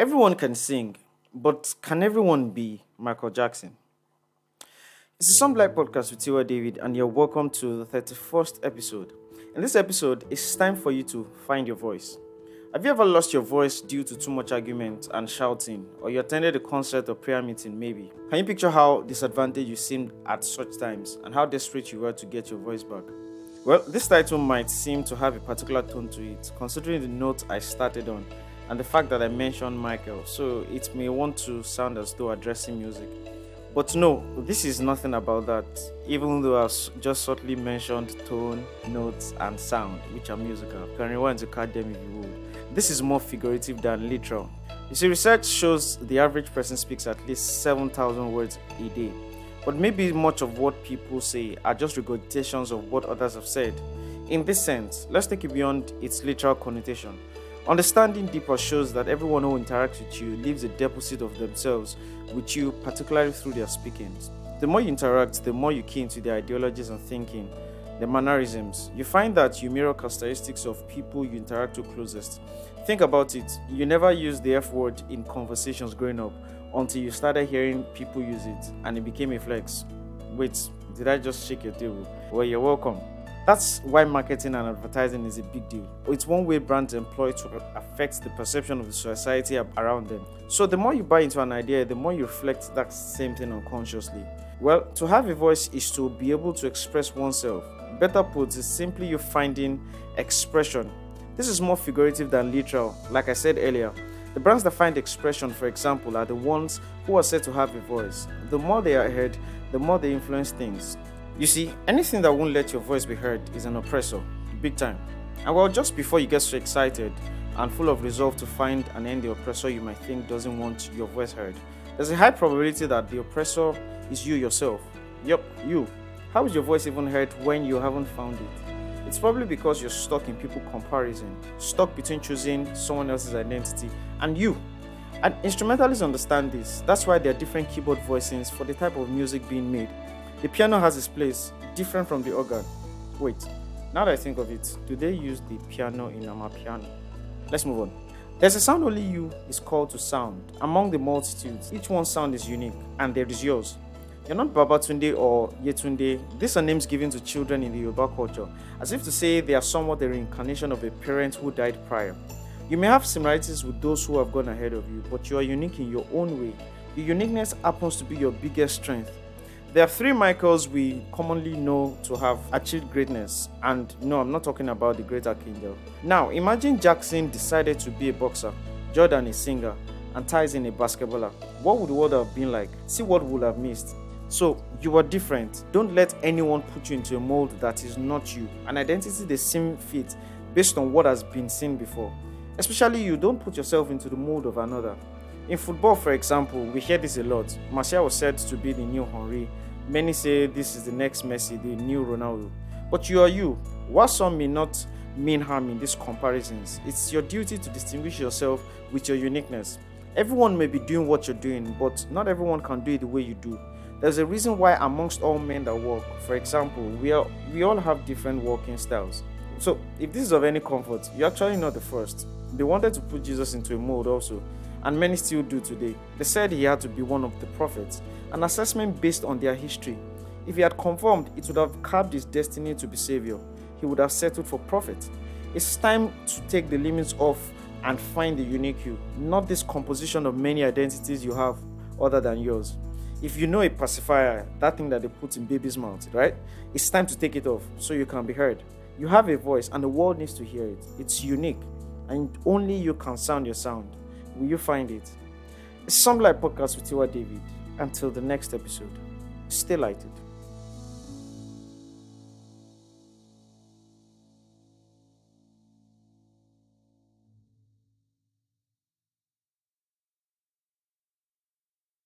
Everyone can sing, but can everyone be Michael Jackson? It's a Some Black podcast with Tiwa David, and you're welcome to the 31st episode. In this episode, it's time for you to find your voice. Have you ever lost your voice due to too much argument and shouting, or you attended a concert or prayer meeting, maybe? Can you picture how disadvantaged you seemed at such times and how desperate you were to get your voice back? Well, this title might seem to have a particular tone to it, considering the note I started on and the fact that I mentioned Michael, so it may want to sound as though addressing music. But no, this is nothing about that, even though I've just subtly mentioned tone, notes, and sound, which are musical. Can rewind to catch them if you would. This is more figurative than literal. You see, research shows the average person speaks at least 7,000 words a day. But maybe much of what people say are just regurgitations of what others have said. In this sense, let's take it beyond its literal connotation. Understanding deeper shows that everyone who interacts with you leaves a deposit of themselves with you, particularly through their speakings. The more you interact, the more you key into their ideologies and thinking, their mannerisms. You find that you mirror characteristics of people you interact with closest. Think about it. You never used the F word in conversations growing up until you started hearing people use it and it became a flex. Wait, did I just shake your table? Well, you're welcome. That's why marketing and advertising is a big deal. It's one way brands employ to affect the perception of the society around them. So, the more you buy into an idea, the more you reflect that same thing unconsciously. Well, to have a voice is to be able to express oneself. Better put, it's simply you finding expression. This is more figurative than literal, like I said earlier. The brands that find expression, for example, are the ones who are said to have a voice. The more they are heard, the more they influence things. You see, anything that won't let your voice be heard is an oppressor, big time. And well, just before you get so excited and full of resolve to find and end the oppressor you might think doesn't want your voice heard, there's a high probability that the oppressor is you yourself. Yep, you. How is your voice even heard when you haven't found it? It's probably because you're stuck in people comparison, stuck between choosing someone else's identity and you. And instrumentalists understand this. That's why there are different keyboard voicings for the type of music being made. The piano has its place, different from the organ. Wait, now that I think of it, do they use the piano in Amapiano? Let's move on. There's a sound only you is called to sound. Among the multitudes, each one's sound is unique, and there is yours. You're not Babatunde or Yetunde. These are names given to children in the Yoruba culture, as if to say they are somewhat the reincarnation of a parent who died prior. You may have similarities with those who have gone ahead of you, but you are unique in your own way. Your uniqueness happens to be your biggest strength. There are three Michaels we commonly know to have achieved greatness, and no, I'm not talking about the great Archangel. Now, imagine Jackson decided to be a boxer, Jordan a singer, and Tyson a basketballer. What would the world have been like? See what would have missed. So, you are different. Don't let anyone put you into a mold that is not you, an identity they seem fit based on what has been seen before. Especially you, don't put yourself into the mold of another. In football, for example, we hear this a lot. Martial was said to be the new Henry. Many say this is the next Messi, the new Ronaldo. But you are you. While some may not mean harm in these comparisons, it's your duty to distinguish yourself with your uniqueness. Everyone may be doing what you're doing, but not everyone can do it the way you do. There's a reason why, amongst all men that work, for example, we, are, we all have different working styles. So, if this is of any comfort, you're actually not the first. They wanted to put Jesus into a mold also, and many still do today. They said he had to be one of the prophets, an assessment based on their history. If he had conformed, it would have carved his destiny to be savior. He would have settled for prophet. It's time to take the limits off and find the unique you, not this composition of many identities you have other than yours. If you know a pacifier, that thing that they put in baby's mouth, right? It's time to take it off so you can be heard. You have a voice and the world needs to hear it. It's unique and only you can sound your sound. Will you find it? It's Some Light Podcast with Tiwa David. Until the next episode, stay lighted.